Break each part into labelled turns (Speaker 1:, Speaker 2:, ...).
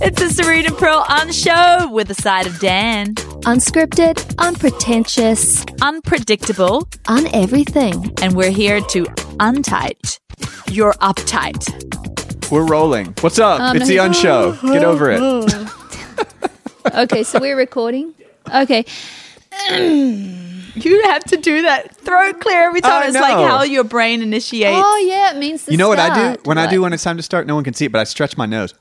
Speaker 1: It's a Serena Pearl on show with a side of Dan.
Speaker 2: Unscripted, unpretentious,
Speaker 1: Unpredictable,
Speaker 2: un everything.
Speaker 1: and we're here to untight your uptight.
Speaker 3: We're rolling. What's up? Um, it's the Unshow. Get over it.
Speaker 2: Okay, so we're recording. Okay.
Speaker 1: You have to do that throat clear every time.
Speaker 3: I
Speaker 1: it's like how your brain initiates.
Speaker 2: Oh yeah, it means the
Speaker 3: You know what I do?
Speaker 2: start.
Speaker 3: When I do
Speaker 2: What?
Speaker 3: when it's time to start, no one can see it, but I stretch my nose.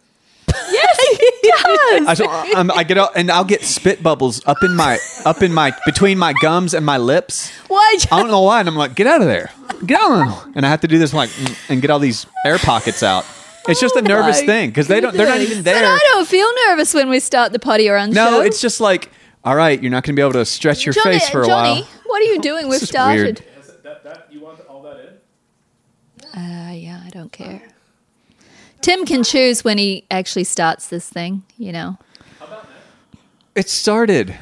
Speaker 1: Yes, he does.
Speaker 3: I, so, um, I get out and I'll get spit bubbles up in my up in my between my gums and my lips.
Speaker 1: Why?
Speaker 3: I don't know why, and I'm like, get out of there, get out, of there. and I have to do this like mm, and get all these air pockets out. It's just a nervous
Speaker 1: my
Speaker 3: thing because they don't. They're not even there.
Speaker 2: But
Speaker 3: there.
Speaker 2: I don't feel nervous when we start the potty or on
Speaker 3: No,
Speaker 2: show.
Speaker 3: it's just like, all right, you're not going to be able to stretch your
Speaker 2: Johnny,
Speaker 3: face for a
Speaker 2: Johnny,
Speaker 3: while.
Speaker 2: what are you doing? We've
Speaker 3: is weird.
Speaker 4: That, that you want all that in?
Speaker 2: Uh, yeah, I don't care. Tim can choose when he actually starts this thing. You know.
Speaker 3: It started,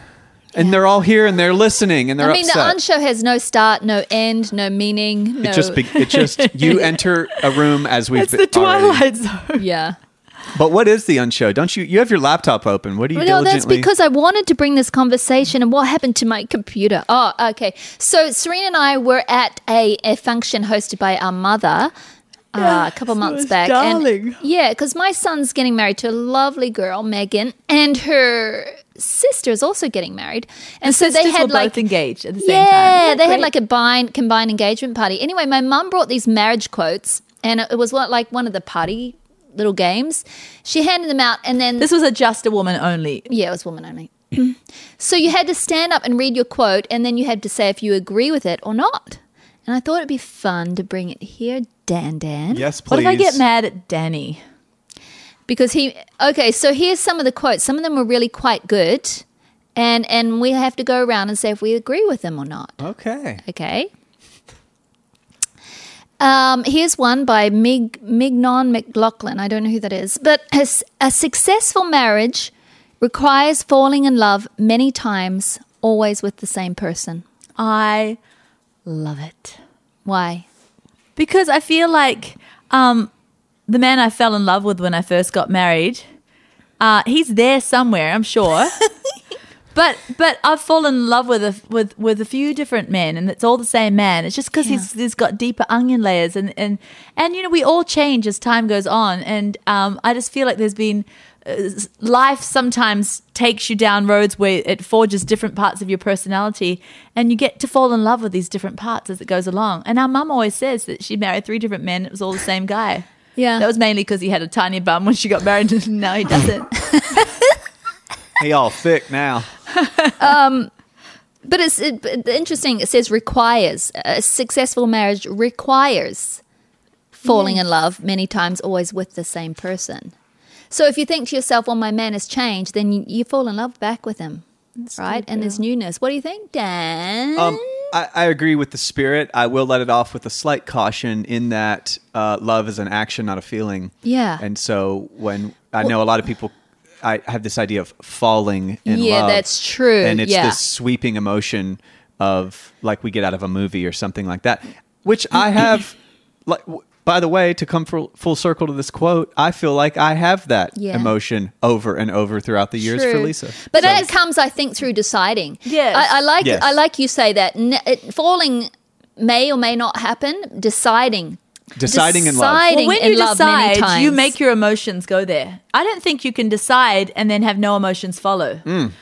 Speaker 3: and they're all here and they're listening and they're
Speaker 2: I mean,
Speaker 3: upset.
Speaker 2: the unshow has no start, no end, no meaning. No.
Speaker 3: It just be, it just you enter a room as we've
Speaker 1: It's
Speaker 3: been
Speaker 1: the
Speaker 3: already-
Speaker 1: Twilight Zone.
Speaker 2: yeah.
Speaker 3: But what is the unshow? Don't you you have your laptop open? What do you
Speaker 2: Well, no, that's because I wanted to bring this conversation. And what happened to my computer? Oh, okay. So Serena and I were at a, a function hosted by our mother. Uh, a couple months back,
Speaker 1: darling.
Speaker 2: and yeah, because my son's getting married to a lovely girl, Megan, and her sister is also getting married, and so they had like
Speaker 1: both engaged at the same
Speaker 2: yeah,
Speaker 1: time.
Speaker 2: Yeah, they had like a bind, combined engagement party. Anyway, my mum brought these marriage quotes, and it was what, like one of the party little games. She handed them out, and then
Speaker 1: This was a just a woman only.
Speaker 2: yeah, it was woman only. so you had to stand up and read your quote, and then you had to say if you agree with it or not. And I thought it'd be fun to bring it here, Dan Dan.
Speaker 3: yes, please.
Speaker 1: What if I get mad at Danny?
Speaker 2: Because he okay, so here's some of the quotes. Some of them were really quite good. And and we have to go around and say if we agree with them or not.
Speaker 3: Okay.
Speaker 2: Okay. Um, here's one by Mig Mignon McLaughlin. I don't know who that is, but a successful marriage requires falling in love many times, always with the same person.
Speaker 1: I love it.
Speaker 2: Why?
Speaker 1: Because I feel like um, the man I fell in love with when I first got married, uh, he's there somewhere, I'm sure. but but I've fallen in love with a with with a few different men, and it's all the same man. It's just because he's he's got deeper onion layers, and and and you know we all change as time goes on, and um, I just feel like there's been. Uh, life sometimes takes you down roads where it forges different parts of your personality and you get to fall in love with these different parts as it goes along and our mum always says that she married three different men it was all the same guy
Speaker 2: Yeah.
Speaker 1: that was mainly because he had a tiny bum when she got married and now he doesn't
Speaker 3: He all thick now.
Speaker 2: Um, But it's it, but interesting. It says requires a successful marriage requires falling in love many times, always with the same person. So if you think to yourself, "Well, my man has changed," then you, you fall in love back with him, That's right? And there's newness. What do you think, Dan?
Speaker 3: Um, I, I agree with the spirit. I will let it off with a slight caution in that uh, love is an action, not a feeling.
Speaker 2: Yeah.
Speaker 3: And so when I know a lot of people, I have this idea of falling in
Speaker 2: Yeah,
Speaker 3: love.
Speaker 2: Yeah, that's true.
Speaker 3: And it's
Speaker 2: Yeah.
Speaker 3: this sweeping emotion of like we get out of a movie or something like that, which I have. like, w- by the way, to come full, full circle to this quote, I feel like I have that
Speaker 2: Yeah.
Speaker 3: emotion over and over throughout the years for Lisa.
Speaker 2: But
Speaker 3: So-
Speaker 2: that comes, I think, through deciding.
Speaker 1: Yes.
Speaker 2: I, I like
Speaker 3: Yes.
Speaker 2: I like you say that N- it, falling may or may not happen. Deciding,
Speaker 3: Deciding in love.
Speaker 2: Deciding
Speaker 1: well, when
Speaker 2: in
Speaker 1: you
Speaker 2: love many
Speaker 1: decide
Speaker 2: times.
Speaker 1: you make your emotions go there i don't think you can decide and then have no emotions follow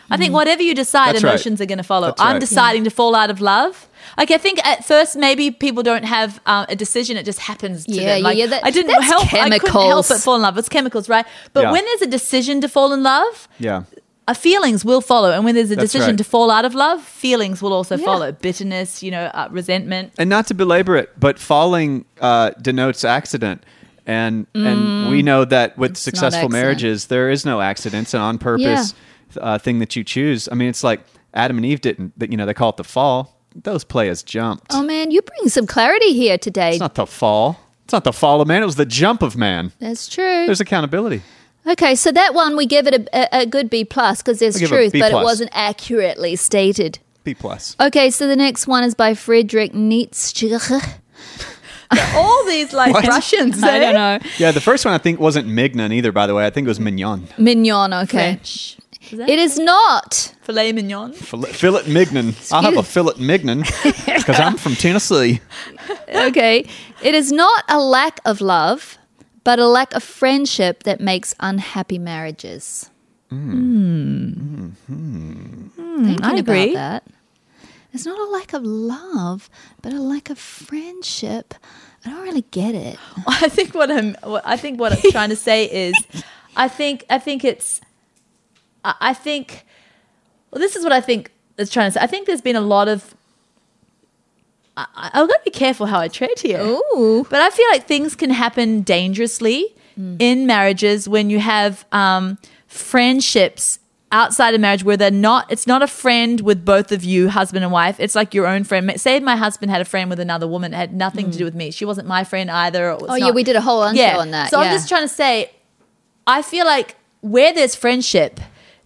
Speaker 1: i think whatever you decide
Speaker 3: Mm. That's right.
Speaker 1: emotions are going to follow
Speaker 3: That's
Speaker 1: i'm
Speaker 3: right.
Speaker 1: deciding to fall out of love like I think at first maybe people don't have uh, a decision; it just happens to
Speaker 2: Yeah,
Speaker 1: them.
Speaker 2: yeah,
Speaker 1: Like,
Speaker 2: yeah, that-
Speaker 1: I didn't
Speaker 2: that's
Speaker 1: help. I couldn't help but fall in love. It's chemicals, right? But
Speaker 3: Yeah.
Speaker 1: when there's a decision to fall in love,
Speaker 3: yeah.
Speaker 1: Uh, feelings will follow, and when there's a
Speaker 3: That's
Speaker 1: decision
Speaker 3: right.
Speaker 1: to fall out of love, feelings will also follow. Bitterness, you know, uh, resentment.
Speaker 3: and not to belabor it, but falling uh, denotes accident. And and we know that with successful marriages, there is no accidents, and on purpose uh, thing that you choose. I mean, it's like Adam and Eve didn't. That you know they call it the fall. Those players jumped.
Speaker 2: Oh man, you bring some clarity here today.
Speaker 3: It's not the fall. It's not the fall of man. It was the jump of man.
Speaker 2: That's true.
Speaker 3: There's accountability.
Speaker 2: Okay, so that one we give it a, a, a good B plus because there's
Speaker 3: I give
Speaker 2: truth,
Speaker 3: B
Speaker 2: but it wasn't accurately stated.
Speaker 3: B plus.
Speaker 2: Okay, so the next one is by Friedrich Nietzsche.
Speaker 1: All these like
Speaker 3: What?
Speaker 1: Russians.
Speaker 2: I
Speaker 1: eh?
Speaker 2: don't know.
Speaker 3: Yeah, the first one I think wasn't Mignon either. By the way, I think it was Mignon.
Speaker 2: Mignon, okay.
Speaker 1: French. Is that
Speaker 2: It is not.
Speaker 1: filet mignon?
Speaker 3: Fillet, fillet Mignon. I'll have a fillet Mignon because I'm from Tennessee.
Speaker 2: Okay. It is not a lack of love, but a lack of friendship that makes unhappy marriages. Thinking
Speaker 1: Hmm. I
Speaker 2: about
Speaker 1: agree.
Speaker 2: that. It's not a lack of love, but a lack of friendship. I don't really get it.
Speaker 1: I think what I'm I think what I'm trying to say is I think I think it's I I think well this is what I think is trying to say. I think there's been a lot of I, I've got to be careful how I tread here.
Speaker 2: Ooh.
Speaker 1: But I feel like things can happen dangerously in marriages when you have um, friendships outside of marriage where they're not, it's not a friend with both of you, husband and wife. It's like your own friend. Say my husband had a friend with another woman, it had nothing to do with me. She wasn't my friend either.
Speaker 2: Oh, yeah, we did a whole Unshow on that.
Speaker 1: So
Speaker 2: yeah.
Speaker 1: I'm just trying to say, I feel like where there's friendship,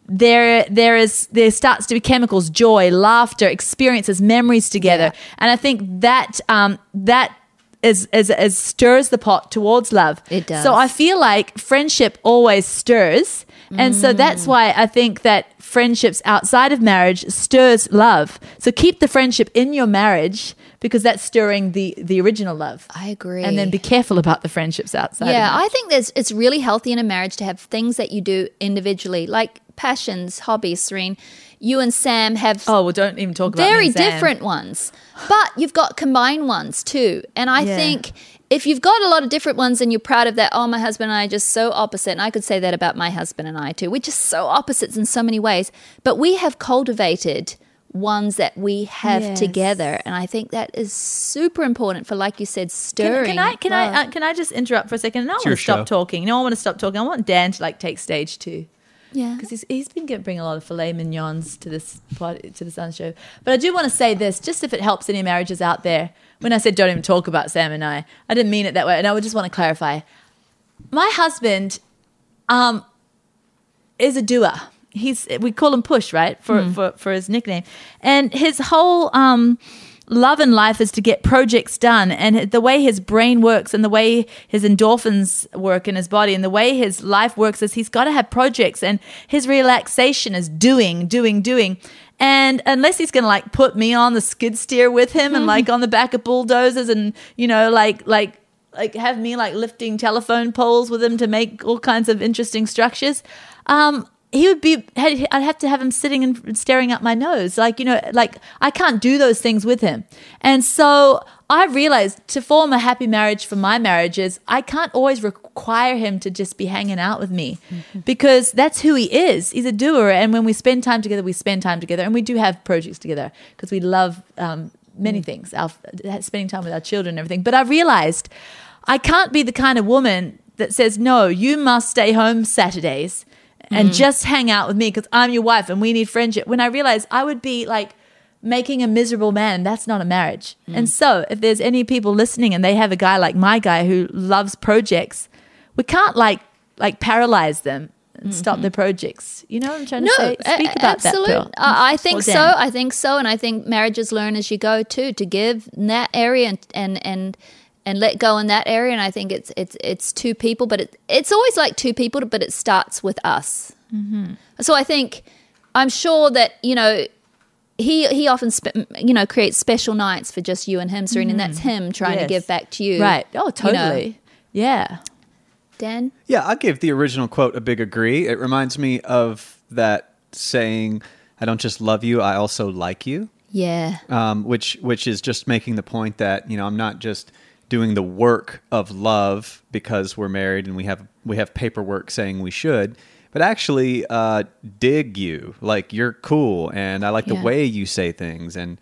Speaker 1: there there is there starts to be chemicals, joy, laughter, experiences, memories together,
Speaker 2: Yeah.
Speaker 1: and I think that um, that is, is, is stirs the pot towards love.
Speaker 2: It does.
Speaker 1: So I feel like friendship always stirs, and so that's
Speaker 2: Mm.
Speaker 1: why I think that friendships outside of marriage stirs love. So keep the friendship in your marriage because that's stirring the the original love.
Speaker 2: I agree.
Speaker 1: And then be careful about the friendships outside.
Speaker 2: Yeah. I think there's it's really healthy in a marriage to have things that you do individually, like passions, hobbies. Serene, you and Sam have
Speaker 1: Oh well, don't even talk about
Speaker 2: very different ones, but you've got combined ones too. And I
Speaker 1: Yeah.
Speaker 2: think if you've got a lot of different ones and you're proud of that, oh, my husband and I are just so opposite. And I could say that about my husband and I too. We're just so opposites in so many ways, but we have cultivated ones that we have
Speaker 1: Yes.
Speaker 2: together and i think that is super important for like you said
Speaker 1: Can,
Speaker 2: stirring
Speaker 1: can I can
Speaker 2: love.
Speaker 1: I uh, can I just interrupt for a second? And I want to stop
Speaker 3: show.
Speaker 1: talking. No, I want to stop talking. I want Dan to like take stage too.
Speaker 2: yeah
Speaker 1: because he's, he's been getting, bringing a lot of filet mignons to this party, to the Unshow. But I do want to say this, just if it helps any marriages out there. When I said don't even talk about Sam and I, I didn't mean it that way, and I would just want to clarify. My husband, um, is a doer. He's we call him Push, right, for for for his nickname, and his whole um love in life is to get projects done. And the way his brain works and the way his endorphins work in his body and the way his life works is he's got to have projects and his relaxation is doing doing doing. And unless he's going to like put me on the skid steer with him and like on the back of bulldozers and you know like like like have me like lifting telephone poles with him to make all kinds of interesting structures um he would be I'd have to have him sitting and staring up my nose. Like you know like I can't do those things with him. And so I realized to form a happy marriage for my marriage is I can't always require him to just be hanging out with me because that's who he is. He's a doer. And when we spend time together we spend time together. And we do have projects together because we love um, many things our spending time with our children and everything. But I realized I can't be the kind of woman that says no you must stay home Saturdays and mm. just hang out with me because I'm your wife and we need friendship. When I realized I would be like making a miserable man, that's not a marriage. Mm. And so, if there's any people listening and they have a guy like my guy who loves projects, we can't like like paralyze them and stop their projects. You know what I'm trying to say? Speak
Speaker 2: a-
Speaker 1: about
Speaker 2: absolute.
Speaker 1: that. Pearl.
Speaker 2: Uh, I, I think so. I think so, and I think marriages learn as you go too to give in that area and and and and let go in that area. And I think it's it's it's two people, but it, it's always like two people, but it starts with us.
Speaker 1: Mm-hmm.
Speaker 2: So I think I'm sure that you know. He, he often spe- you know creates special nights for just you and him, Serena, and that's him trying to
Speaker 1: Mm.
Speaker 2: Give back to you,
Speaker 1: Right. Oh,
Speaker 2: you know.
Speaker 1: totally. Yeah.
Speaker 2: Dan.
Speaker 3: Yeah, I give the original quote a big agree. It reminds me of that saying, "I don't just love you, I also like you,"
Speaker 2: Yeah,
Speaker 3: um, which which is just making the point that you know I'm not just doing the work of love because we're married and we have we have paperwork saying we should, but actually uh, dig you like you're cool and I like
Speaker 2: Yeah.
Speaker 3: the way you say things and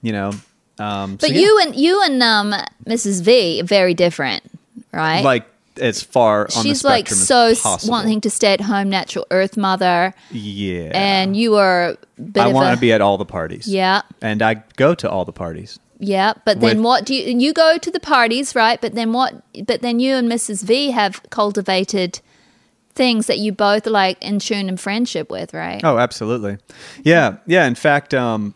Speaker 3: you know. Um,
Speaker 2: but
Speaker 3: so yeah,
Speaker 2: you and you and um, Mrs. V very different, right?
Speaker 3: like as far on the
Speaker 2: she's like so wanting to stay at home, natural earth mother,
Speaker 3: yeah,
Speaker 2: and you are
Speaker 3: I want to be at all the parties.
Speaker 2: yeah,
Speaker 3: and I go to all the parties.
Speaker 2: Yeah. But then
Speaker 3: With-
Speaker 2: what do you? You go to the parties, right? But then what? But then you and Mrs. V have cultivated things that you both like in tune and friendship with, right?
Speaker 3: Oh, absolutely. Yeah, yeah. In fact, um,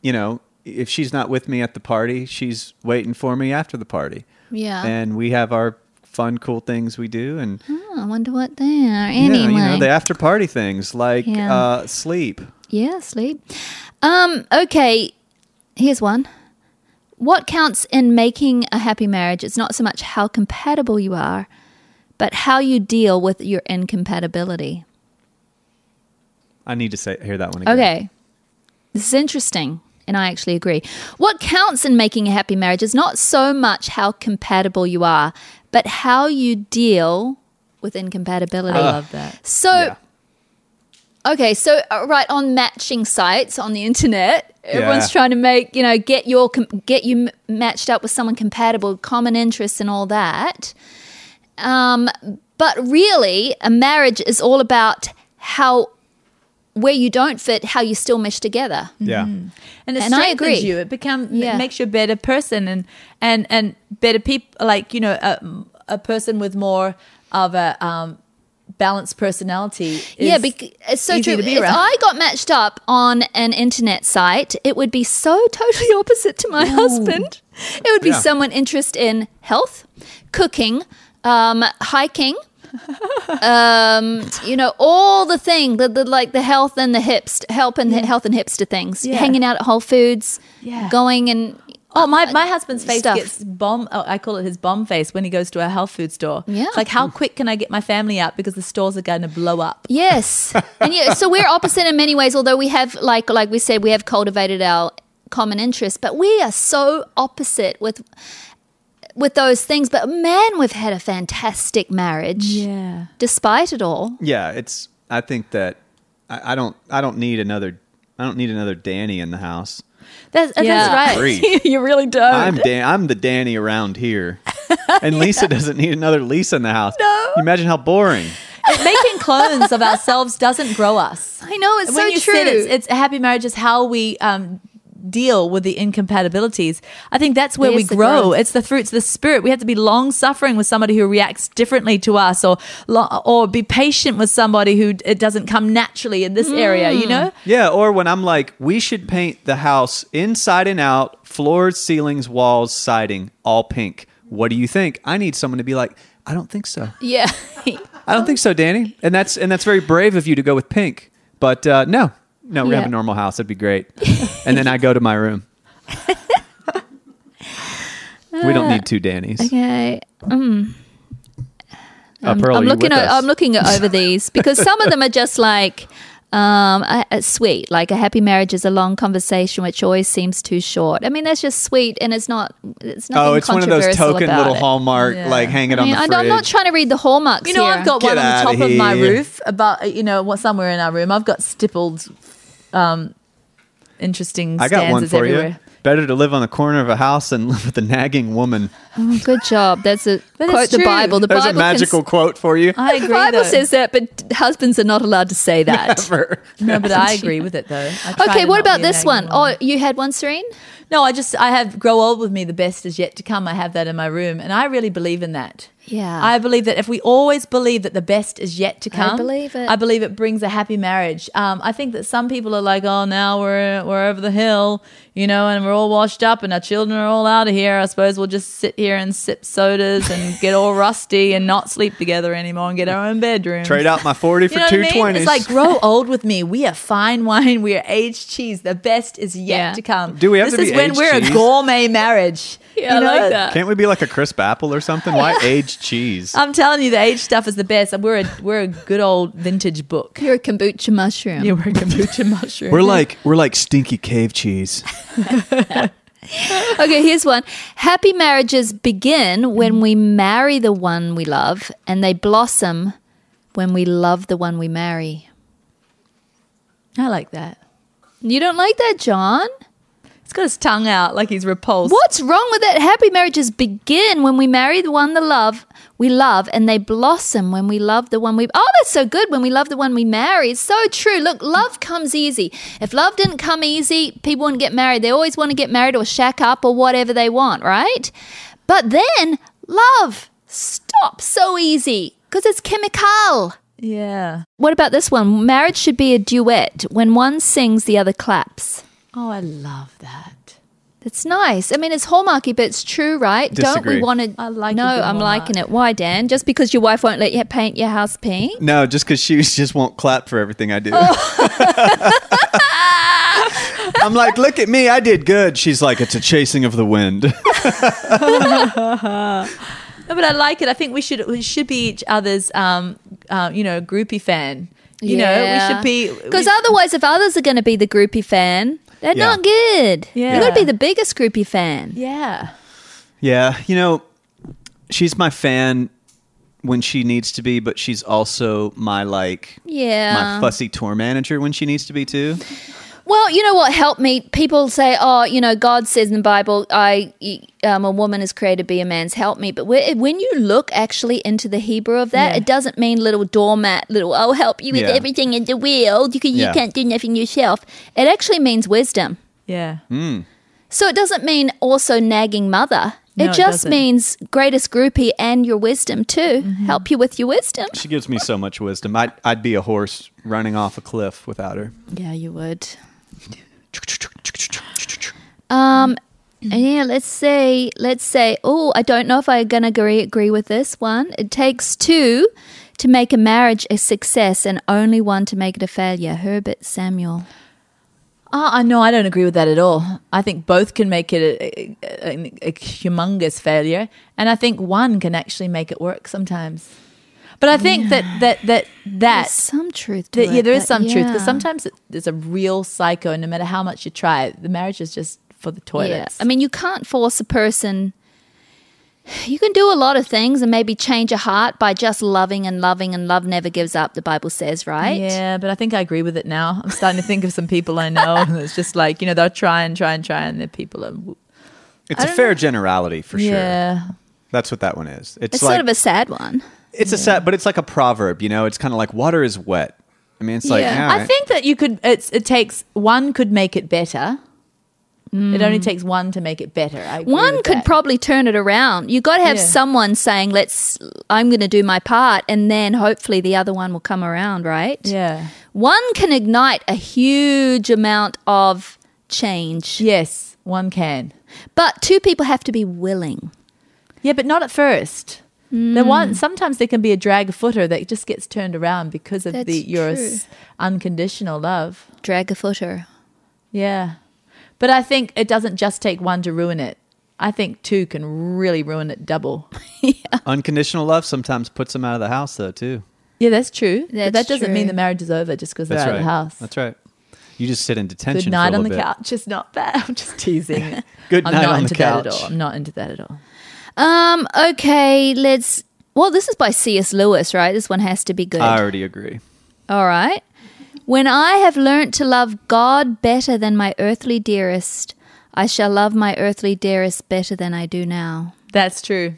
Speaker 3: you know, if she's not with me at the party, she's waiting for me after the party.
Speaker 2: Yeah.
Speaker 3: and we have our fun, cool things we do, and
Speaker 2: Oh, I wonder what they are.
Speaker 3: yeah,
Speaker 2: Anyway.
Speaker 3: you know, the after party things like
Speaker 2: Yeah.
Speaker 3: uh, sleep.
Speaker 2: Yeah, sleep. Um, okay, here's one. What counts in making a happy marriage is not so much how compatible you are, but how you deal with your incompatibility.
Speaker 3: I need to say hear that one again.
Speaker 2: Okay. This is interesting, and I actually agree. What counts in making a happy marriage is not so much how compatible you are, but how you deal with incompatibility.
Speaker 1: I love that.
Speaker 2: So,
Speaker 3: Yeah.
Speaker 2: Okay, so uh, right on matching sites on the internet, everyone's
Speaker 3: Yeah.
Speaker 2: trying to make you know get your get you matched up with someone compatible, common interests, and all that. Um, but really, a marriage is all about how where you don't fit, how you still mesh together.
Speaker 3: Yeah.
Speaker 1: and it
Speaker 2: And I agree.
Speaker 1: you. It become
Speaker 2: Yeah.
Speaker 1: makes you a better person and and and better people. Like you know, a, a person with more of a um, balanced personality. Is
Speaker 2: yeah, bec- it's so
Speaker 1: easy
Speaker 2: true.
Speaker 1: to be
Speaker 2: If. I got matched up on an internet site, it would be so totally opposite to my husband. It would be
Speaker 3: Yeah.
Speaker 2: someone interested in health, cooking, um, hiking. um, you know all the thing, the, the like the health and the hips, help and health and hipster things.
Speaker 1: Yeah.
Speaker 2: Hanging out at Whole Foods,
Speaker 1: Yeah.
Speaker 2: going and
Speaker 1: Oh, my, my husband's face
Speaker 2: stuff.
Speaker 1: gets bomb. Oh, I call it his bomb face when he goes to a health food store.
Speaker 2: Yeah.
Speaker 1: It's like, how quick can I get my family out because the stores are going to blow up?
Speaker 2: Yes, and yeah, so we're opposite in many ways. Although we have, like, like we said, we have cultivated our common interests, but we are so opposite with with those things. But man, we've had a fantastic marriage,
Speaker 1: Yeah.
Speaker 2: despite it all.
Speaker 3: Yeah, it's. I think that I, I don't. I don't need another. I don't need another Danny in the house.
Speaker 1: That's,
Speaker 2: Yeah.
Speaker 1: that's right.
Speaker 2: You really don't.
Speaker 3: I'm Dan. I'm the Danny around here, and Lisa doesn't need another Lisa in the house. No. Imagine how boring.
Speaker 1: Making clones of ourselves doesn't grow us.
Speaker 2: I know it's
Speaker 1: when
Speaker 2: so
Speaker 1: you
Speaker 2: true.
Speaker 1: said it's, it's a happy marriage is how we um, deal with the incompatibilities. I think that's where
Speaker 2: There's
Speaker 1: we grow.
Speaker 2: growth.
Speaker 1: It's the fruits of the spirit. We have to be long suffering with somebody who reacts differently to us, or or be patient with somebody who it doesn't come naturally in this area.
Speaker 2: Mm.
Speaker 1: You know,
Speaker 3: Yeah, or when I'm like, we should paint the house inside and out, floors, ceilings, walls, siding, all pink. What do you think? I need someone to be like, I don't think so.
Speaker 2: yeah.
Speaker 3: I don't think so, Danny. And that's and that's very brave of you to go with pink. But uh, no, no, we have a normal house. That'd be great. and then I go to my room. we don't need two Dannys.
Speaker 2: okay. Um,
Speaker 3: Uh,
Speaker 2: I'm,
Speaker 3: Pearl,
Speaker 2: I'm looking.
Speaker 3: with
Speaker 2: o-
Speaker 3: us?
Speaker 2: I'm looking over these because some of them are just like um, a, a sweet. Like a happy marriage is a long conversation, which always seems too short. I mean, that's just sweet, and it's not. It's nothing
Speaker 3: Oh, it's one of those token little
Speaker 2: it.
Speaker 3: Hallmark,
Speaker 1: Yeah.
Speaker 3: like hanging
Speaker 2: I
Speaker 3: on the
Speaker 2: I
Speaker 3: fridge.
Speaker 2: don't- I'm not trying to read the hallmarks.
Speaker 1: you know,
Speaker 2: here.
Speaker 1: I've got
Speaker 3: Get
Speaker 1: one on the top of my roof about you know what somewhere in our room. I've got stippled, um, interesting.
Speaker 3: I got one for
Speaker 1: everywhere.
Speaker 3: you. Better to live on the corner of a house than live with a nagging woman.
Speaker 2: Oh, good job. That's a
Speaker 1: But
Speaker 2: quote. The
Speaker 1: true.
Speaker 2: Bible. The
Speaker 3: There's
Speaker 2: Bible
Speaker 3: a
Speaker 2: can-
Speaker 3: magical quote for you.
Speaker 1: I agree.
Speaker 2: the
Speaker 1: agree.
Speaker 2: Bible
Speaker 1: though.
Speaker 2: says that, but husbands are not allowed to say that.
Speaker 3: Ever.
Speaker 1: no, but I agree with it though.
Speaker 2: Okay, what about this one?
Speaker 1: nagging woman.
Speaker 2: Oh, you had one, Serene?
Speaker 1: No, I just I have grow old with me. The best is yet to come. I have that in my room, and I really believe in that.
Speaker 2: Yeah.
Speaker 1: I believe that if we always believe that the best is yet to come, I
Speaker 2: believe it.
Speaker 1: I believe it brings a happy marriage. Um, I think that some people are like, oh, now we're we're over the hill, you know, and we're all washed up, and our children are all out of here. I suppose we'll just sit here and sip sodas and get all rusty and not sleep together anymore and get our own bedroom.
Speaker 3: Trade out my 40 for
Speaker 1: You know
Speaker 3: two
Speaker 1: what I mean? It's like grow old with me. We are fine wine. We are aged cheese. The best is yet
Speaker 2: Yeah.
Speaker 1: to come.
Speaker 3: Do we have
Speaker 1: this
Speaker 3: to
Speaker 1: is
Speaker 3: be
Speaker 1: when
Speaker 3: aged
Speaker 1: we're
Speaker 3: cheese?
Speaker 1: a gourmet marriage.
Speaker 2: Yeah,
Speaker 1: You
Speaker 2: I like that.
Speaker 3: Can't we be like a crisp apple or something? Why aged cheese?
Speaker 1: I'm telling you, the aged stuff is the best. We're a we're a good old vintage book.
Speaker 2: You're a kombucha mushroom.
Speaker 1: Yeah, we're a kombucha mushroom.
Speaker 3: We're like we're like stinky cave cheese.
Speaker 2: Okay, here's one. Happy marriages begin when we marry the one we love, and they blossom when we love the one we marry.
Speaker 1: I like that.
Speaker 2: You don't like that, John?
Speaker 1: Got his tongue out like he's repulsed.
Speaker 2: What's wrong with that? Happy marriages begin when we marry the one the love we love, and they blossom when we love the one we. Oh, that's so good. When we love the one we marry, it's so true. Look, love comes easy. If love didn't come easy, people wouldn't get married. They always want to get married or shack up or whatever they want, right? But then love stops so easy because it's chemical.
Speaker 1: Yeah.
Speaker 2: What about this one? Marriage should be a duet. When one sings, the other claps.
Speaker 1: Oh, I love that.
Speaker 2: That's nice. I mean, it's hallmarky, but it's true, right? Don't we want to?
Speaker 1: I like
Speaker 2: No, I'm
Speaker 1: Hallmark.
Speaker 2: liking it. Why, Dan? Just because your wife won't let you paint your house pink?
Speaker 3: No, just because she just won't clap for everything I do. I'm like, look at me, I did good. She's like, it's a chasing of the wind.
Speaker 1: No, but I like it. I think we should we should be each other's um uh, you know groupie fan. You know, we should be
Speaker 2: Because otherwise, if others are going to be the groupie fan, they're
Speaker 3: Yeah.
Speaker 2: not good.
Speaker 1: Yeah.
Speaker 2: You got to be the biggest groupie fan.
Speaker 1: yeah.
Speaker 3: yeah, you know, she's my fan when she needs to be, but she's also my like
Speaker 2: Yeah.
Speaker 3: my fussy tour manager when she needs to be too.
Speaker 2: Well, you know what helped me? People say, "Oh, you know, God says in the Bible, I um, a woman is created to be a man's help me." But when you look actually into the Hebrew of that,
Speaker 1: Yeah.
Speaker 2: it doesn't mean little doormat, little "I'll help you with
Speaker 3: Yeah.
Speaker 2: everything in the world." You can, you
Speaker 3: Yeah.
Speaker 2: can't do nothing yourself. It actually means wisdom.
Speaker 1: Yeah.
Speaker 2: So it doesn't mean also nagging mother.
Speaker 1: No,
Speaker 2: it
Speaker 1: it
Speaker 2: just
Speaker 1: doesn't.
Speaker 2: means greatest groupie and your wisdom too. Help you with your wisdom.
Speaker 3: She gives me so much wisdom. I'd, I'd be a horse running off a cliff without her.
Speaker 2: Yeah, you would. Um, yeah, let's say, let's say, oh, I don't know if I'm gonna agree agree with this one. It takes two to make a marriage a success, and only one to make it a failure. Herbert Samuel.
Speaker 1: Oh, I know. I don't agree with that at all. I think both can make it a, a, a humongous failure, and I think one can actually make it work sometimes. But I think that that that that
Speaker 2: There's some truth to
Speaker 1: that,
Speaker 2: it.
Speaker 1: yeah, there is
Speaker 2: but
Speaker 1: some truth because sometimes it, there's a real psycho. and No matter how much you try, the marriage is just for the
Speaker 2: Yeah,
Speaker 1: toilets.
Speaker 2: I mean, you can't force a person. You can do a lot of things and maybe change a heart by just loving and loving, and love never gives up. The Bible says, right?
Speaker 1: Yeah, but I think I agree with it now. I'm starting to think of some people I know, and it's just like you know they'll try and try and try, and the people are
Speaker 3: It's
Speaker 1: I
Speaker 3: a
Speaker 1: don't
Speaker 3: fair generality for sure.
Speaker 1: yeah.
Speaker 3: That's what that one is. It's,
Speaker 2: It's
Speaker 3: like
Speaker 2: sort of a sad one.
Speaker 3: It's a set, but it's like a proverb. You know, it's kind of like water is wet. I mean, it's like
Speaker 2: Yeah.
Speaker 3: all
Speaker 1: I think that you could. It's it takes one could make it better. It only takes one to make it better. I agree
Speaker 2: Mm. One could
Speaker 1: that.
Speaker 2: probably turn it around. You got to have
Speaker 1: Yeah.
Speaker 2: someone saying, "Let's." I'm going to do my part, and then hopefully the other one will come around, right?
Speaker 1: Yeah.
Speaker 2: One can ignite a huge amount of change,
Speaker 1: Yes, one can.
Speaker 2: but two people have to be willing.
Speaker 1: Yeah, but not at first.
Speaker 2: Mm.
Speaker 1: The one sometimes there can be a drag footer that just gets turned around because of
Speaker 2: That's
Speaker 1: the your
Speaker 2: true.
Speaker 1: s- unconditional love.
Speaker 2: Drag a footer.
Speaker 1: Yeah. But I think it doesn't just take one to ruin it. I think two can really ruin it double.
Speaker 3: unconditional love sometimes puts them out of the house, though, too.
Speaker 1: Yeah, that's true. but that doesn't mean the marriage is over just because they're
Speaker 3: That's
Speaker 1: out
Speaker 3: right.
Speaker 1: of the house.
Speaker 3: That's right. You just sit in detention
Speaker 1: Good night
Speaker 3: for a
Speaker 1: on the
Speaker 3: bit.
Speaker 1: couch is not bad. I'm just teasing.
Speaker 3: Good
Speaker 1: I'm
Speaker 3: night
Speaker 1: not
Speaker 3: on the
Speaker 1: into that at
Speaker 3: couch.
Speaker 1: all. I'm not into that at all.
Speaker 2: Um. Okay. Let's. Well, this is by C.S. Lewis, right? This one has to be good.
Speaker 3: I already agree.
Speaker 2: All right. When I have learnt to love God better than my earthly dearest, I shall love my earthly dearest better than I do now.
Speaker 1: That's true.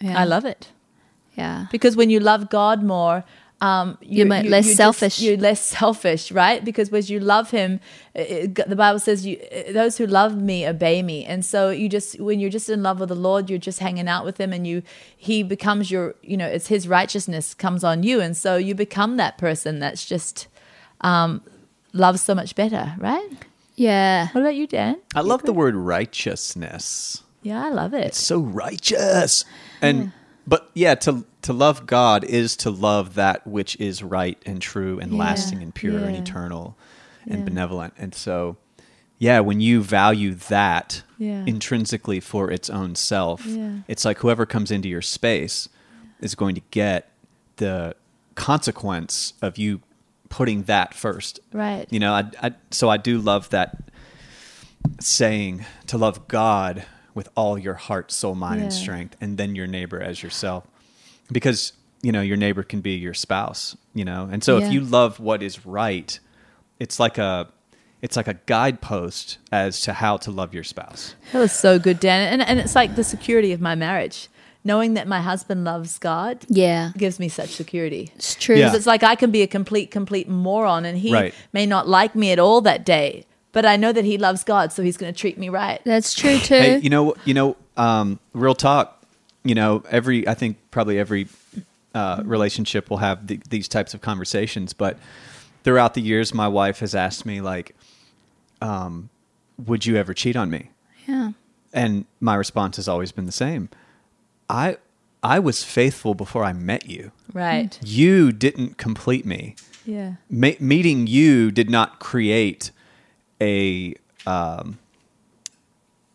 Speaker 2: Yeah.
Speaker 1: I love it.
Speaker 2: Yeah.
Speaker 1: because when you love God more, um, you,
Speaker 2: You're mo- less
Speaker 1: just-
Speaker 2: selfish.
Speaker 1: you're less selfish, right? Because when you love Him, it, it- the Bible says, "You those who love Me obey Me." And so you just when you're just in love with the Lord, you're just hanging out with Him, and you He becomes your, you know, it's His righteousness comes on you, and so you become that person that's just um, loves so much better, right?
Speaker 2: Yeah.
Speaker 1: What about you, Dan?
Speaker 3: I love the word righteousness.
Speaker 1: Yeah, I love it.
Speaker 3: It's so righteous. And but yeah, to to love God is to love that which is right and true and
Speaker 1: Yeah.
Speaker 3: lasting and pure and eternal and
Speaker 1: Yeah.
Speaker 3: benevolent. And so yeah, when you value that
Speaker 1: Yeah.
Speaker 3: intrinsically for its own self,
Speaker 1: Yeah.
Speaker 3: it's like whoever comes into your space is going to get the consequence of you putting that first.
Speaker 1: Right.
Speaker 3: You know, I, I so I do love that saying to love God with all your heart, soul, mind, and strength, and then your neighbor as yourself. Because, you know, your neighbor can be your spouse, you know. And so
Speaker 2: Yeah.
Speaker 3: if you love what is right, it's like a it's like a guidepost as to how to love your spouse.
Speaker 1: That was so good, Dan. And, and it's like the security of my marriage. Knowing that my husband loves God
Speaker 2: Yeah.
Speaker 1: gives me such security.
Speaker 2: It's true.
Speaker 3: Yeah.
Speaker 1: It's like I can be a complete, complete moron and he
Speaker 3: Right.
Speaker 1: may not like me at all that day, but I know that he loves God, so he's going to treat me right.
Speaker 2: That's true too.
Speaker 3: Hey, you know, you know, um, real talk. You know, every I think probably every uh, relationship will have th- these types of conversations. But throughout the years, my wife has asked me like, um, would you ever cheat on me?
Speaker 2: Yeah.
Speaker 3: And my response has always been the same. I I was faithful before I met you.
Speaker 1: Right.
Speaker 3: You didn't complete me.
Speaker 1: Yeah.
Speaker 3: Ma- meeting you did not create a um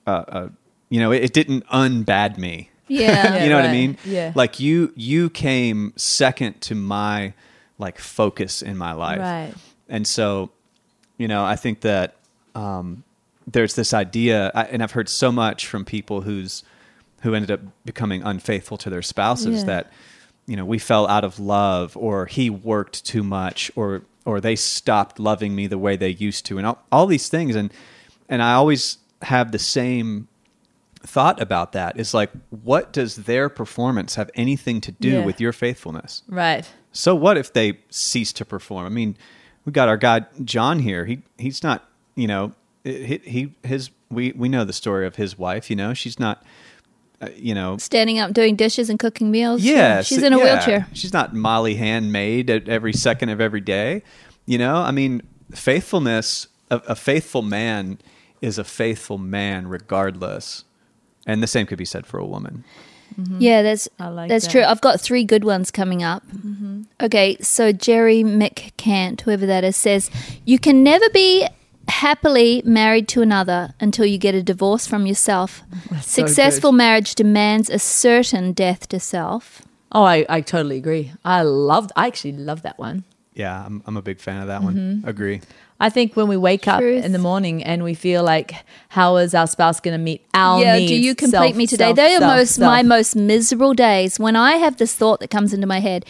Speaker 3: uh, uh you know, it, it didn't unbad me.
Speaker 2: Yeah.
Speaker 3: you know what I mean?
Speaker 1: Yeah.
Speaker 3: Like you you came second to my like focus in my life.
Speaker 1: Right.
Speaker 3: And so, you know, I think that um, there's this idea, I, and I've heard so much from people who's who ended up becoming unfaithful to their spouses
Speaker 1: Yeah.
Speaker 3: that you know we fell out of love, or he worked too much, or or they stopped loving me the way they used to, and all, all these things. And and I always have the same thought about that is like what does their performance have anything to do
Speaker 1: Yeah.
Speaker 3: with your faithfulness
Speaker 1: Right.
Speaker 3: so what if they cease to perform? I mean, we got our guy John here. He he's not, you know, he, he his we we know the story of his wife. You know, she's not, uh, you know,
Speaker 2: Standing up, doing dishes, and cooking meals.
Speaker 3: yeah,
Speaker 2: She's in a
Speaker 3: yeah.
Speaker 2: wheelchair.
Speaker 3: She's not Molly handmade at every second of every day. You know, I mean, faithfulness. A, a faithful man is a faithful man, regardless. And the same could be said for a woman.
Speaker 2: Yeah, that's
Speaker 1: I like
Speaker 2: that's
Speaker 1: that.
Speaker 2: true. I've got three good ones coming up. Okay, so Jerry McCant, whoever that is, says you can never be happily married to another until you get a divorce from yourself.
Speaker 1: so
Speaker 2: Successful
Speaker 1: good.
Speaker 2: marriage demands a certain death to self.
Speaker 1: Oh, I, I totally agree. I loved. I actually love that one.
Speaker 3: Yeah, I'm I'm a big fan of that one. Agree.
Speaker 1: I think when we wake up in the morning and we feel like, how is our spouse going to meet our
Speaker 2: yeah,
Speaker 1: needs?
Speaker 2: Yeah, do you complete
Speaker 1: Self,
Speaker 2: me today?
Speaker 1: self,
Speaker 2: they are
Speaker 1: self,
Speaker 2: most
Speaker 1: self.
Speaker 2: my most miserable days when I have this thought that comes into my head.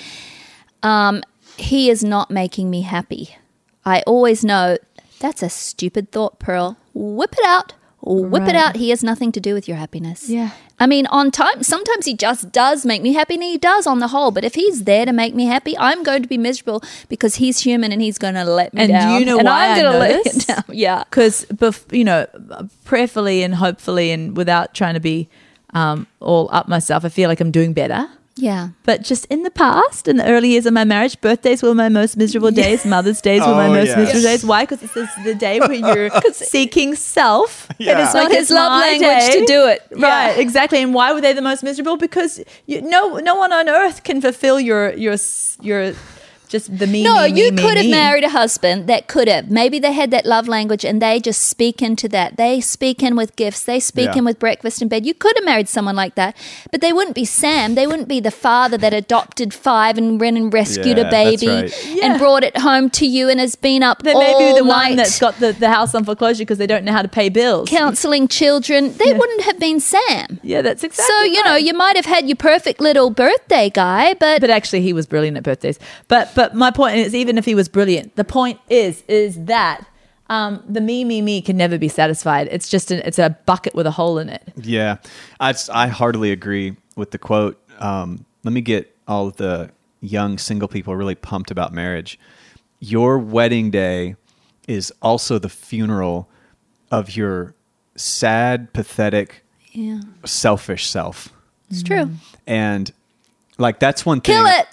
Speaker 2: Um, he is not making me happy. I always know that's a stupid thought, Pearl. Whip it out. Whip it out. He has nothing to do with your happiness.
Speaker 1: Yeah.
Speaker 2: I mean, on time, sometimes he just does make me happy, and he does on the whole. But if he's there to make me happy, I'm going to be miserable because he's human and he's going to let me
Speaker 1: And do
Speaker 2: down.
Speaker 1: you know
Speaker 2: and
Speaker 1: why
Speaker 2: I'm gonna let
Speaker 1: this?
Speaker 2: him down. Yeah.
Speaker 1: because bef- you know prayerfully and hopefully and without trying to be um, all up myself i feel like i'm doing better
Speaker 2: Yeah.
Speaker 1: but just in the past in the early years of my marriage birthdays were my most miserable days mother's days were oh, my
Speaker 3: Oh,
Speaker 1: most
Speaker 3: yes.
Speaker 1: miserable days why because this is the day where you're seeking self
Speaker 3: Yeah.
Speaker 1: and it's
Speaker 2: Not
Speaker 1: like
Speaker 2: his love language
Speaker 1: day.
Speaker 2: to do it.
Speaker 1: right
Speaker 2: Yeah.
Speaker 1: exactly and why were they the most miserable because you, no no one on earth can fulfill your your your just the me
Speaker 2: No,
Speaker 1: me, me,
Speaker 2: you
Speaker 1: me,
Speaker 2: could have
Speaker 1: me.
Speaker 2: married a husband that could have. Maybe they had that love language and they just speak into that. They speak in with gifts. They speak
Speaker 3: Yeah.
Speaker 2: in with breakfast in bed. You could have married someone like that, but they wouldn't be Sam. They wouldn't be the father that adopted five and ran and rescued
Speaker 3: Yeah,
Speaker 2: a baby
Speaker 3: right.
Speaker 1: Yeah.
Speaker 2: and brought it home to you and has been up
Speaker 1: they
Speaker 2: all
Speaker 1: may be the
Speaker 2: night
Speaker 1: one that's got the, the house on foreclosure because they don't know how to pay bills
Speaker 2: counseling children. They wouldn't have been Sam.
Speaker 1: Yeah, that's exactly.
Speaker 2: so you know, you might have had your perfect little birthday guy, but,
Speaker 1: but actually, he was brilliant at birthdays. But but my point is, even if he was brilliant, the point is is that um, the me me me can never be satisfied. It's just an, it's a bucket with a hole in it.
Speaker 3: Yeah, I, I heartily agree with the quote. Um, let me get all of the young single people really pumped about marriage. Your wedding day is also the funeral of your sad, pathetic,
Speaker 2: yeah,
Speaker 3: selfish self.
Speaker 2: it's true.
Speaker 3: And like that's one thing.
Speaker 2: Kill it,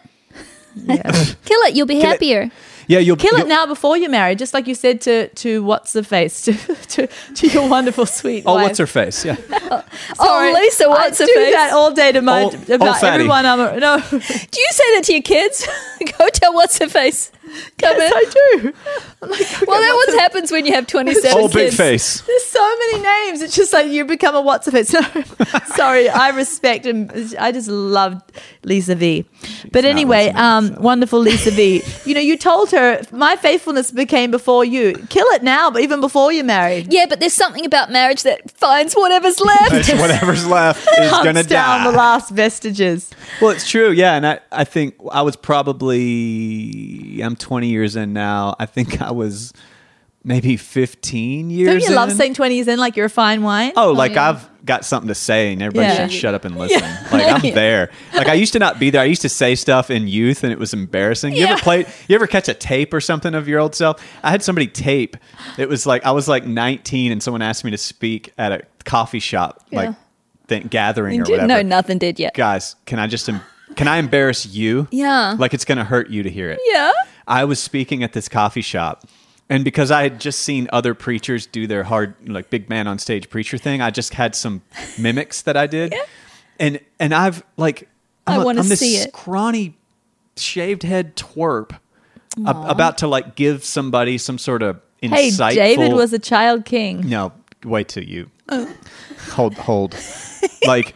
Speaker 1: Yeah.
Speaker 2: kill it. You'll be
Speaker 3: Kill it.
Speaker 2: happier.
Speaker 3: Yeah, you'll
Speaker 1: Kill
Speaker 3: you'll-
Speaker 1: it now before you're married, just like you said to to what's the face to to, to your wonderful sweet.
Speaker 3: Oh,
Speaker 1: wife.
Speaker 3: what's her face? Yeah.
Speaker 2: Oh, oh, Lisa, what's
Speaker 1: I
Speaker 2: her
Speaker 1: do
Speaker 2: face?
Speaker 1: that all day to my
Speaker 3: Old-
Speaker 1: about everyone. I'm a, no,
Speaker 2: Do you say that to your kids? Go tell what's her face. Come in.
Speaker 1: I do. I'm like, okay,
Speaker 2: Well, that what happens when you have 27
Speaker 3: Oh, big
Speaker 2: kids.
Speaker 3: face.
Speaker 1: There's so many names. It's just like you become a what's of it. No, sorry. I respect and I just loved Lisa V. But
Speaker 3: not
Speaker 1: anyway,
Speaker 3: listening,
Speaker 1: um,
Speaker 3: so.
Speaker 1: wonderful Lisa V. You know, you told her my faithfulness became before you. Kill it now, but even before you're married.
Speaker 2: Yeah, but there's something about marriage that finds whatever's left.
Speaker 3: Whatever's left is gonna
Speaker 1: down
Speaker 3: die.
Speaker 1: the last vestiges.
Speaker 3: Well, it's true, yeah, and I, I think I was probably I'm 20 years in now. I think I was maybe 15 years.
Speaker 1: Don't you love
Speaker 3: in.
Speaker 1: saying 20 years in like you're a fine wine?
Speaker 3: Oh, like
Speaker 2: yeah.
Speaker 3: I've got something to say, and everybody
Speaker 1: Yeah.
Speaker 3: should shut up and listen. Like I'm
Speaker 2: Yeah.
Speaker 3: there. Like I used to not be there. I used to say stuff in youth, and it was embarrassing. You
Speaker 2: Yeah.
Speaker 3: ever play? You ever catch a tape or something of your old self? I had somebody tape. It was like I was like 19, and someone asked me to speak at a coffee shop, like
Speaker 2: Yeah.
Speaker 3: th- gathering
Speaker 2: You
Speaker 3: or
Speaker 2: didn't
Speaker 3: whatever.
Speaker 2: No, nothing did yet.
Speaker 3: Guys, can I just can I embarrass you?
Speaker 2: Yeah.
Speaker 3: Like it's gonna hurt you to hear it.
Speaker 2: Yeah.
Speaker 3: I was speaking at this coffee shop And because I had just seen other preachers do their hard, like big man on stage preacher thing, I just had some mimics that I did. And and I've like
Speaker 2: I
Speaker 3: I'm, I'm this
Speaker 2: see it.
Speaker 3: scrawny, shaved head twerp ab- about to like give somebody some sort of
Speaker 1: insight
Speaker 3: Hey.
Speaker 1: David was a child king.
Speaker 3: No, wait till you oh. hold hold. like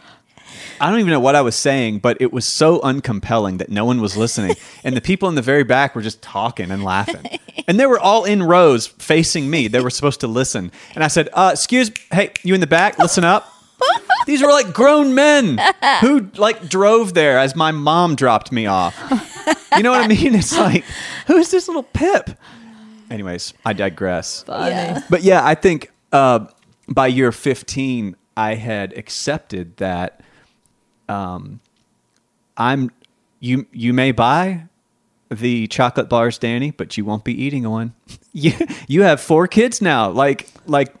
Speaker 3: I don't even know what I was saying, but it was so uncompelling that no one was listening, and the people in the very back were just talking and laughing, and they were all in rows facing me. They were supposed to listen, and I said, uh, "Excuse, hey, you in the back, listen up." These were like grown men who like drove there as my mom dropped me off. You know what I mean? It's like, who's this little pip? Anyways, I digress.
Speaker 1: Funny.
Speaker 3: But yeah, I think uh, by year 15, I had accepted that um, I'm you. You may buy the chocolate bars, Danny, but you won't be eating one. you you have four kids now. Like like.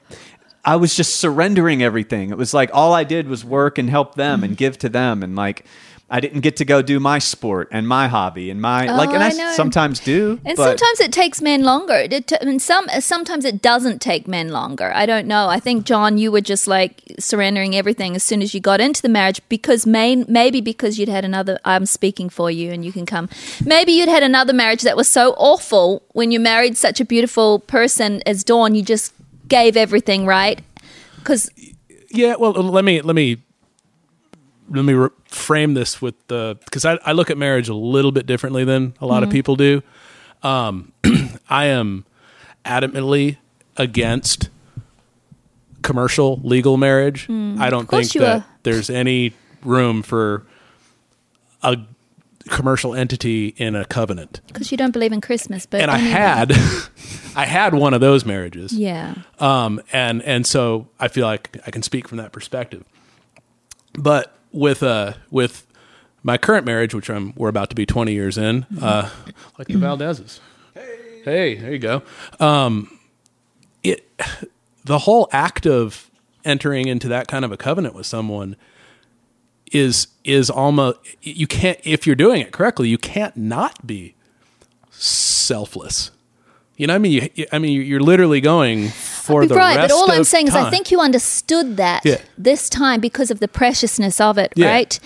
Speaker 3: I was just surrendering everything. It was like all I did was work and help them and give to them, and like I didn't get to go do my sport and my hobby and my like, and
Speaker 2: Oh,
Speaker 3: I,
Speaker 2: I
Speaker 3: sometimes do.
Speaker 2: And sometimes it takes men longer. It t- and some sometimes it doesn't take men longer. I don't know. I think John, you were just like surrendering everything as soon as you got into the marriage because main maybe because you'd had another. I'm speaking for you, and you can come. Maybe you'd had another marriage that was so awful when you married such a beautiful person as Dawn. You just gave everything right because
Speaker 4: Yeah, well, let me let me let me re- frame this with the because I, I look at marriage a little bit differently than a lot of people do. Um, I am adamantly against commercial legal marriage. I don't think that
Speaker 2: are.
Speaker 4: there's any room for a commercial entity in a covenant.
Speaker 2: because you don't believe in Christmas. But
Speaker 4: And I had I had one of those marriages.
Speaker 2: yeah.
Speaker 4: um, and and so I feel like I can speak from that perspective. But with uh with my current marriage, which I'm we're about to be 20 years in, uh, like the Valdezes. Hey, hey, there you go. Um, it the whole act of entering into that kind of a covenant with someone is is almost you can't if you're doing it correctly you can't not be selfless you know what i mean you- i mean you're literally going for the
Speaker 2: right,
Speaker 4: rest
Speaker 2: but all I'm saying is I think you understood that
Speaker 4: Yeah.
Speaker 2: this time because of the preciousness of it,
Speaker 4: Yeah.
Speaker 2: right?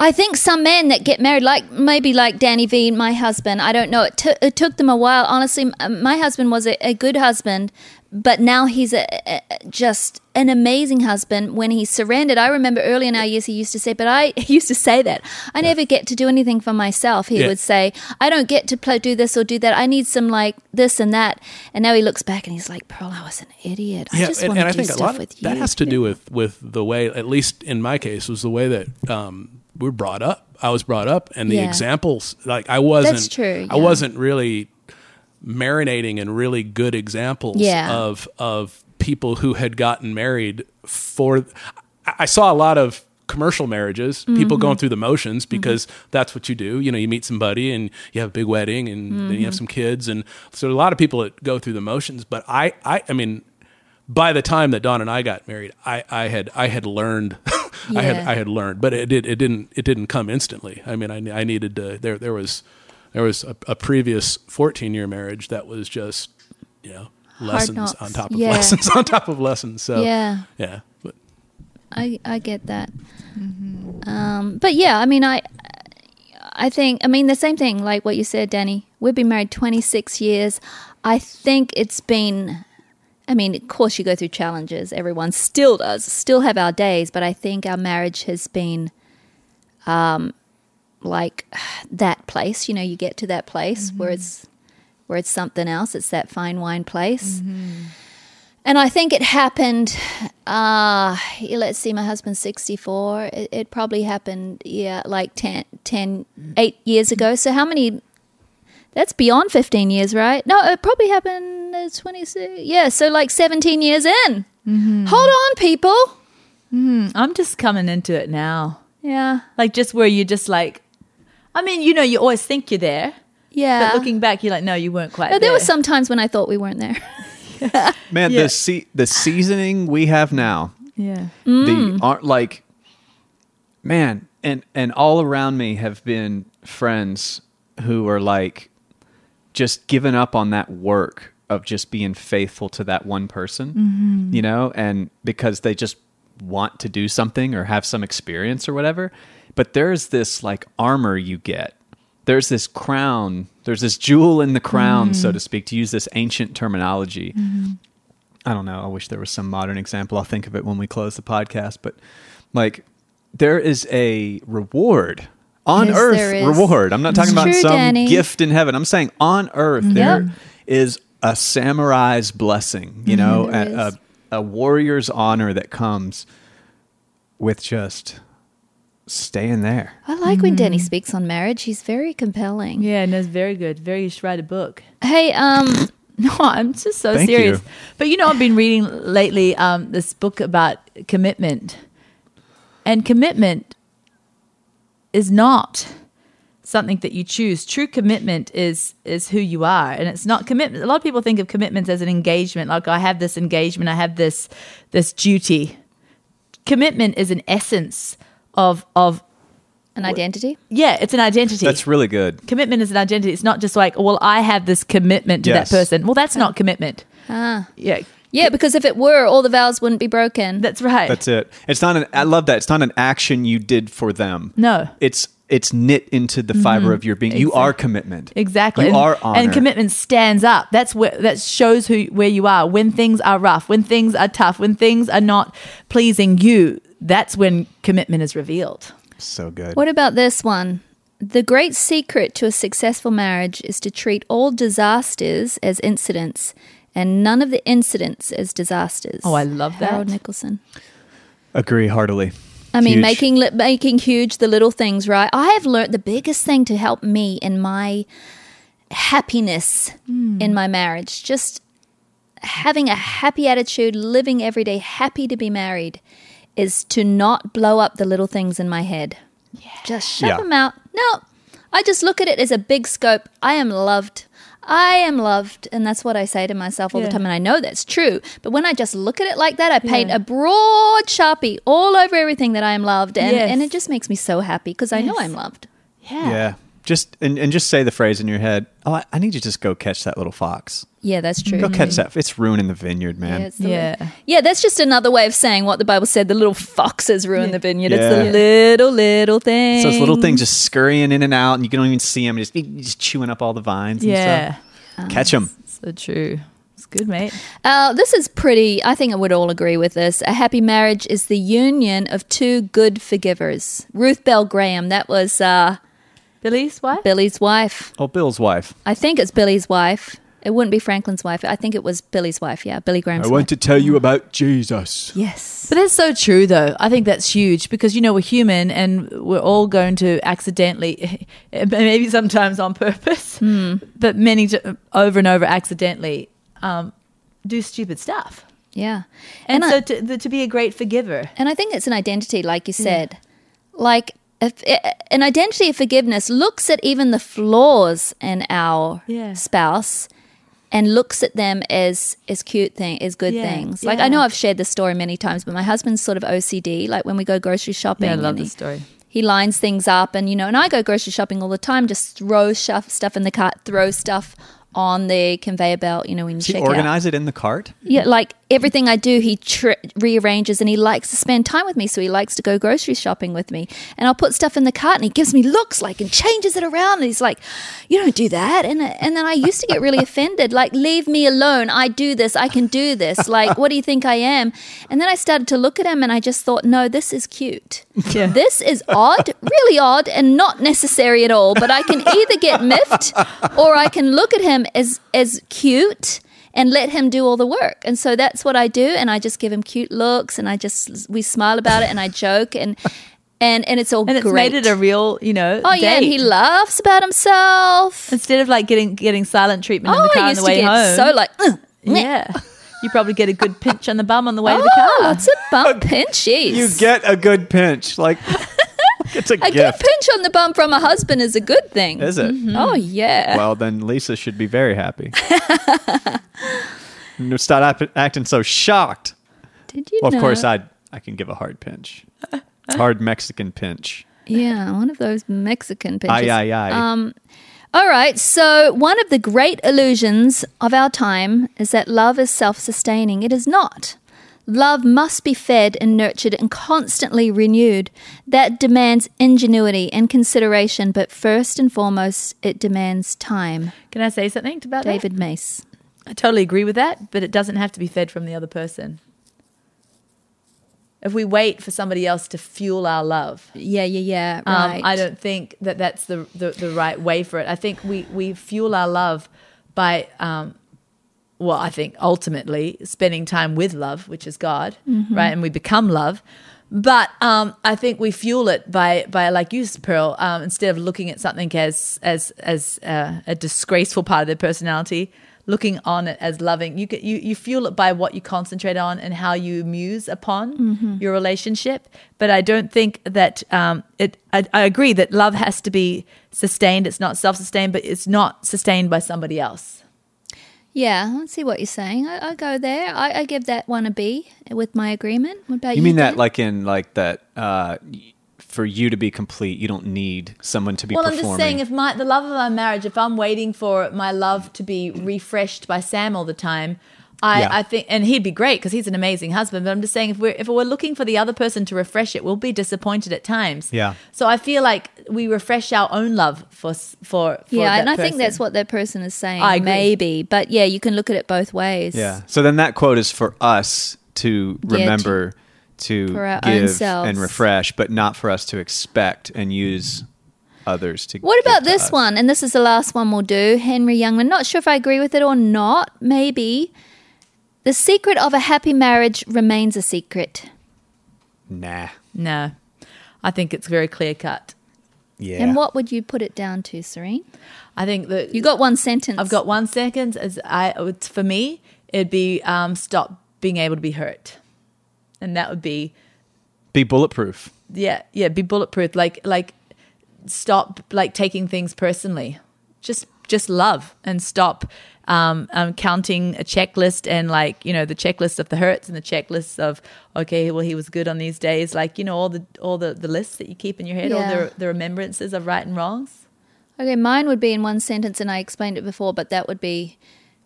Speaker 2: I think some men that get married, like maybe like Danny V, my husband, I don't know. It, t- it took them a while. Honestly, my husband was a, a good husband, but now he's a, a, just an amazing husband. When he surrendered, I remember early in our years he used to say, "But I he used to say that I never get to do anything for myself." He
Speaker 4: Yeah.
Speaker 2: would say, "I don't get to play, do this or do that. I need some like this and that." And now he looks back and he's like, "Pearl, I was an idiot. I just
Speaker 4: and,
Speaker 2: want to
Speaker 4: I
Speaker 2: do
Speaker 4: think a
Speaker 2: stuff
Speaker 4: lot of
Speaker 2: with you."
Speaker 4: that has to do with with the way, at least in my case, was the way that um, we were brought up. I was brought up, and the
Speaker 2: Yeah.
Speaker 4: examples, like I wasn't,
Speaker 2: That's true,
Speaker 4: I wasn't really marinating in really good examples
Speaker 2: Yeah.
Speaker 4: of of people who had gotten married for. I saw a lot of commercial marriages,
Speaker 2: Mm-hmm.
Speaker 4: people going through the motions because that's what you do. You know, you meet somebody and you have a big wedding and then you
Speaker 2: Mm-hmm.
Speaker 4: have some kids, and so a lot of people that go through the motions. But I, I, I mean, by the time that Dawn and I got married, I, I had I had learned I had I had learned, but it did it didn't it didn't come instantly. I mean, I, I needed to there there was there was a, a previous 14 year marriage that was just you know lessons on top of
Speaker 2: Yeah.
Speaker 4: lessons on top of lessons. So
Speaker 2: Yeah.
Speaker 4: yeah, but
Speaker 2: I I get that. Um, but yeah, I mean, I I think I mean the same thing like what you said, Danny. We've been married 26 years. I think it's been. I mean, of course, you go through challenges. Everyone still does. Still have our days, but I think our marriage has been, um, like that place. You know, you get to that place where it's where it's something else. It's that fine wine place. And I think it happened. Uh, let's see, my husband's 64. It, it probably happened, yeah, like 10, 10, 8 years ago. So how many? That's beyond 15 years, right? No, it probably happened uh, 26. Yeah, so like 17 years in. Hold on, people.
Speaker 1: I'm just coming into it now.
Speaker 2: Yeah.
Speaker 1: Like just where you just like, I mean, you know, you always think you're there,
Speaker 2: Yeah.
Speaker 1: but looking back, you're like, no, you weren't quite.
Speaker 2: no, there
Speaker 1: there
Speaker 2: were some times when I thought we weren't there.
Speaker 3: Man,
Speaker 1: Yeah.
Speaker 3: the se- the seasoning we have now,
Speaker 1: Yeah.
Speaker 2: Mm.
Speaker 3: the aren't like, man, and and all around me have been friends who are like, just given up on that work of just being faithful to that one person,
Speaker 1: Mm-hmm.
Speaker 3: you know, and because they just want to do something or have some experience or whatever. But there's this like armor you get. There's this crown, there's this jewel in the crown,
Speaker 1: Mm.
Speaker 3: so to speak, to use this ancient terminology. I don't know. I wish there was some modern example. I'll think of it when we close the podcast. But like, there is a reward on
Speaker 2: Yes,
Speaker 3: earth. Reward. I'm not talking
Speaker 2: It's
Speaker 3: about
Speaker 2: true,
Speaker 3: some
Speaker 2: Danny.
Speaker 3: gift in heaven. I'm saying on earth there is a samurai's blessing. You know,
Speaker 2: There
Speaker 3: a, a, a warrior's honor that comes with just staying there.
Speaker 2: I like when Danny
Speaker 3: Mm.
Speaker 2: speaks on marriage. He's very compelling.
Speaker 1: Yeah, no, it's very good. Very, you should write a book.
Speaker 2: Hey, um,
Speaker 1: No, I'm just so
Speaker 3: Thank
Speaker 1: serious.
Speaker 3: you.
Speaker 1: But you know, I've been reading lately um, this book about commitment, and commitment is not something that you choose. True commitment is is who you are, and it's not commitment. A lot of people think of commitments as an engagement, like I have this engagement, I have this this duty. Commitment is an essence of of
Speaker 2: an identity.
Speaker 1: yeah, it's an identity.
Speaker 3: That's really good.
Speaker 1: commitment is an identity. It's not just like, well, I have this commitment to
Speaker 3: Yes.
Speaker 1: that person. Well, that's not commitment.
Speaker 2: Ah.
Speaker 1: Yeah,
Speaker 2: Yeah, because if it were, all the vows wouldn't be broken.
Speaker 1: that's right.
Speaker 3: That's it. It's not an. I love that. It's not an action you did for them.
Speaker 1: No.
Speaker 3: It's it's knit into the fiber of your being. You
Speaker 1: Exactly.
Speaker 3: are commitment.
Speaker 1: Exactly.
Speaker 3: You
Speaker 1: and,
Speaker 3: are honor.
Speaker 1: and commitment stands up. That's where that shows who where you are. When things are rough, when things are tough, when things are not pleasing you, that's when commitment is revealed.
Speaker 3: So good.
Speaker 2: What about this one? The great secret to a successful marriage is to treat all disasters as incidents and none of the incidents as disasters.
Speaker 1: Oh, I love that.
Speaker 2: Harold Nicolson.
Speaker 3: Agree heartily.
Speaker 2: I mean,
Speaker 3: Huge.
Speaker 2: making li- making huge the little things, right? I have learned the biggest thing to help me in my happiness hmm. in my marriage, just having a happy attitude, living every day happy to be married, is to not blow up the little things in my head. Yeah. Just shut
Speaker 3: Yeah.
Speaker 2: them out. No, I just look at it as a big scope. I am loved. I am loved. And that's what I say to myself all
Speaker 1: Yeah.
Speaker 2: the time. And I know that's true. But when I just look at it like that, I paint
Speaker 1: Yeah.
Speaker 2: a broad sharpie all over everything that I am loved. And,
Speaker 1: Yes.
Speaker 2: and it just makes me so happy because I know I'm loved.
Speaker 1: Yeah.
Speaker 3: Yeah. Just and, and just say the phrase in your head. Oh, I, I need to just go catch that little fox.
Speaker 2: Yeah, that's true.
Speaker 3: Go catch that. It's ruining the vineyard, man.
Speaker 2: Yeah, the
Speaker 1: Yeah.
Speaker 2: Yeah, that's just another way of saying what the Bible said. The little foxes ruin the vineyard. It's
Speaker 3: Yeah.
Speaker 2: the little, little things.
Speaker 3: So those little things just scurrying in and out, and you can not even see them. Just just chewing up all the vines. And
Speaker 1: Yeah.
Speaker 3: stuff. Catch them.
Speaker 1: So true. It's good, mate.
Speaker 2: Uh, this is pretty, I think I would all agree with this. A happy marriage is the union of two good forgivers. Ruth Bell Graham, that was uh,
Speaker 1: Billy's wife?
Speaker 2: Billy's wife.
Speaker 3: Oh, Bill's wife.
Speaker 2: I think it's Billy's wife. It wouldn't be Franklin's wife. I think it was Billy's wife. Yeah, Billy Graham's I want wife.
Speaker 3: to tell you about Jesus.
Speaker 2: Yes.
Speaker 1: But that's so true, though. I think that's huge because, you know, we're human and we're all going to accidentally, maybe sometimes on purpose, but many t- over and over accidentally um, do stupid stuff.
Speaker 2: Yeah.
Speaker 1: And,
Speaker 2: I-
Speaker 1: so to, the, to be a great forgiver.
Speaker 2: And I think it's an identity, like you said. Like if, an identity of forgiveness looks at even the flaws in our
Speaker 1: Yeah.
Speaker 2: spouse and looks at them as as cute thing as good
Speaker 1: Yeah,
Speaker 2: things. Like
Speaker 1: yeah.
Speaker 2: I know I've shared this story many times, but my husband's sort of OCD. Like when we go grocery shopping,
Speaker 1: Yeah, I love
Speaker 2: and he-
Speaker 1: story.
Speaker 2: he lines things up and you know and i go grocery shopping all the time just throw stuff stuff in the cart throw stuff on the conveyor belt you know when you
Speaker 3: Does he
Speaker 2: check out
Speaker 3: organize it in the cart?
Speaker 2: yeah like everything i do he tri- rearranges and he likes to spend time with me so he likes to go grocery shopping with me. And i'll put stuff in the cart and he gives me looks like and changes it around and he's like you don't do that. And, and then i used to get really offended like leave me alone. I do this. I can do this. Like what do you think i am? And then i started to look at him and i just thought no this is cute.
Speaker 1: Yeah.
Speaker 2: this is odd, really odd, and not necessary at all. But I can either get miffed or I can look at him as as cute and let him do all the work. And so that's what I do. And I just give him cute looks, and I just we smile about it, and I joke, and and and it's all
Speaker 1: And it's
Speaker 2: great.
Speaker 1: made it a real, you know,
Speaker 2: oh yeah, and he laughs about himself.
Speaker 1: Instead of like getting getting silent treatment in
Speaker 2: Oh,
Speaker 1: the car
Speaker 2: I
Speaker 1: on
Speaker 2: used
Speaker 1: the
Speaker 2: to
Speaker 1: way
Speaker 2: get
Speaker 1: home.
Speaker 2: so like. "Ugh,
Speaker 1: yeah. You probably get a good pinch on the bum on the way to the
Speaker 2: Oh,
Speaker 1: car.
Speaker 2: it's a bump pinchies.
Speaker 3: You get a good pinch. Like it's a,
Speaker 2: a good pinch on the bum from a husband is a good thing.
Speaker 3: Is it?
Speaker 2: Oh yeah.
Speaker 3: Well, then Lisa should be very happy. No, Stop acting so shocked.
Speaker 2: Did you?
Speaker 3: Well, of
Speaker 2: know?
Speaker 3: course, I I can give a hard pinch, hard Mexican pinch.
Speaker 2: Yeah, one of those Mexican pinches.
Speaker 3: Aye, aye, aye.
Speaker 2: Um, All right, so one of the great illusions of our time is that love is self sustaining. It is not. Love must be fed and nurtured and constantly renewed. That demands ingenuity and consideration, but first and foremost, it demands time.
Speaker 1: Can I say something about
Speaker 2: David Mace.
Speaker 1: I totally agree with that, but it doesn't have to be fed from the other person. If we wait for somebody else to fuel our love,
Speaker 2: Yeah, yeah, yeah.
Speaker 1: um,
Speaker 2: Right.
Speaker 1: I don't think that that's the, the the right way for it. I think we we fuel our love by, um, well, I think ultimately spending time with love, which is God, right, and we become love. But um, I think we fuel it by by like you, Pearl. Um, instead of looking at something as as as uh, a disgraceful part of their personality, looking on it as loving. You you you fuel it by what you concentrate on and how you muse upon your relationship. But I don't think that um, it. I, I agree that love has to be sustained. It's not self sustained, but it's not sustained by somebody else.
Speaker 2: Yeah, I see what you're saying. I, I go there. I, I give that one a B with my agreement. What about you?
Speaker 3: You mean that like in like that uh, for you to be complete, you don't need someone to be
Speaker 1: Well, I'm
Speaker 3: performing.
Speaker 1: just saying, if my the love of my marriage, if I'm waiting for my love to be refreshed by Sam all the time, I,
Speaker 3: Yeah.
Speaker 1: I think, and he'd be great because he's an amazing husband. But I'm just saying, if we're if we're looking for the other person to refresh it, we'll be disappointed at times.
Speaker 3: Yeah.
Speaker 1: So I feel like we refresh our own love for for, for
Speaker 2: yeah,
Speaker 1: that
Speaker 2: and I think that's what that person is saying.
Speaker 1: I agree.
Speaker 2: Maybe, but yeah, you can look at it both ways.
Speaker 3: yeah. So then that quote is for us to
Speaker 2: Yeah, to-
Speaker 3: remember to,
Speaker 2: For our own
Speaker 3: give and refresh, but not for us to expect and use others to.
Speaker 2: What about
Speaker 3: to
Speaker 2: this
Speaker 3: us.
Speaker 2: one? And this is the last one we'll do. Henny Youngman. Not sure if I agree with it or not. Maybe. The secret of a happy marriage remains a secret.
Speaker 3: Nah.
Speaker 1: no. I think it's very clear cut.
Speaker 3: Yeah.
Speaker 2: And what would you put it down to, Serene?
Speaker 1: I think that
Speaker 2: You got one sentence.
Speaker 1: I've got one second. As I, it's, for me, it'd be um, stop being able to be hurt, and that would be
Speaker 3: Be bulletproof.
Speaker 1: yeah yeah be bulletproof like like stop like taking things personally just just love and stop um, um counting a checklist and like you know the checklist of the hurts and the checklist of okay well he was good on these days like you know all the all the the lists that you keep in your head all the the remembrances of right and wrongs
Speaker 2: Okay, mine would be in one sentence, and I explained it before, but that would be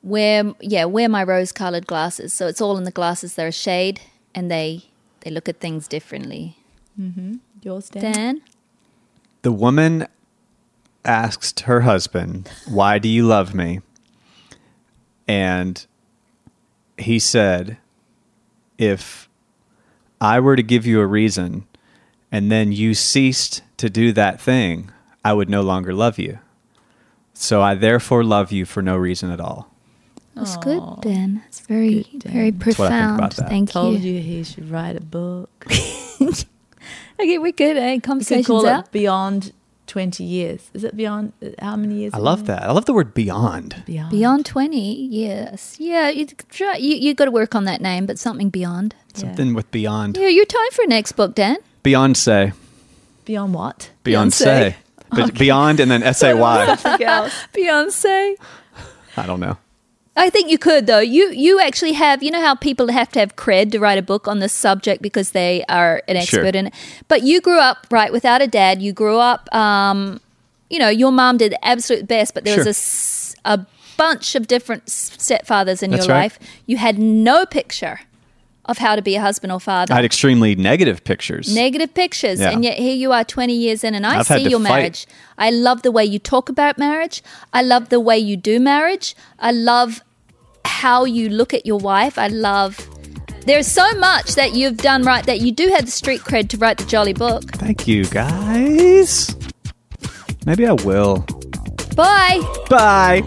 Speaker 2: wear yeah wear my rose colored glasses. So it's all in the glasses. They're a shade, and they they look at things differently. mm-hmm.
Speaker 1: yours Dan?
Speaker 2: Dan,
Speaker 3: The woman asked her husband, Why do you love me? And he said, If I were to give you a reason and then you ceased to do that thing, I would no longer love you. So I therefore love you for no reason at all.
Speaker 2: that's good, Dan. It's very
Speaker 1: good, Dan.
Speaker 2: very
Speaker 3: what I think
Speaker 2: profound.
Speaker 3: about that.
Speaker 2: Thank
Speaker 1: told
Speaker 2: you.
Speaker 1: you he should write a book
Speaker 2: Okay, we're good. Eh?
Speaker 1: you could
Speaker 2: Conversations
Speaker 1: call
Speaker 2: out.
Speaker 1: it beyond 20 years is it beyond how many years
Speaker 3: I love that. I love the word beyond.
Speaker 1: beyond
Speaker 2: Beyond twenty, years. yeah. You try. You you got to work on that name, but something beyond.
Speaker 1: Yeah.
Speaker 3: Something with beyond.
Speaker 2: Yeah, your time for an next book, Dan.
Speaker 3: Beyond say.
Speaker 1: beyond what
Speaker 3: Beyond say. But beyond and then S A Y.
Speaker 1: Something else.
Speaker 2: Beyonce.
Speaker 3: I don't know.
Speaker 2: I think you could though. You you actually have you know how people have to have cred to write a book on this subject because they are an
Speaker 3: Sure.
Speaker 2: expert in it. But you grew up right without a dad. You grew up, um, you know, your mom did the absolute best, but there was a, a bunch of different stepfathers in
Speaker 3: That's
Speaker 2: your
Speaker 3: right.
Speaker 2: life. You had no picture of how to be a husband or father.
Speaker 3: I had extremely negative pictures.
Speaker 2: Negative pictures,
Speaker 3: Yeah.
Speaker 2: and yet here you are 20 years in, and I
Speaker 3: I've
Speaker 2: see your
Speaker 3: fight.
Speaker 2: marriage. I love the way you talk about marriage. I love the way you do marriage. I love how you look at your wife. I love. There's so much that you've done right that you do have the street cred to write the jolly book.
Speaker 3: Thank you, guys. Maybe I will.
Speaker 2: Bye.
Speaker 3: Bye.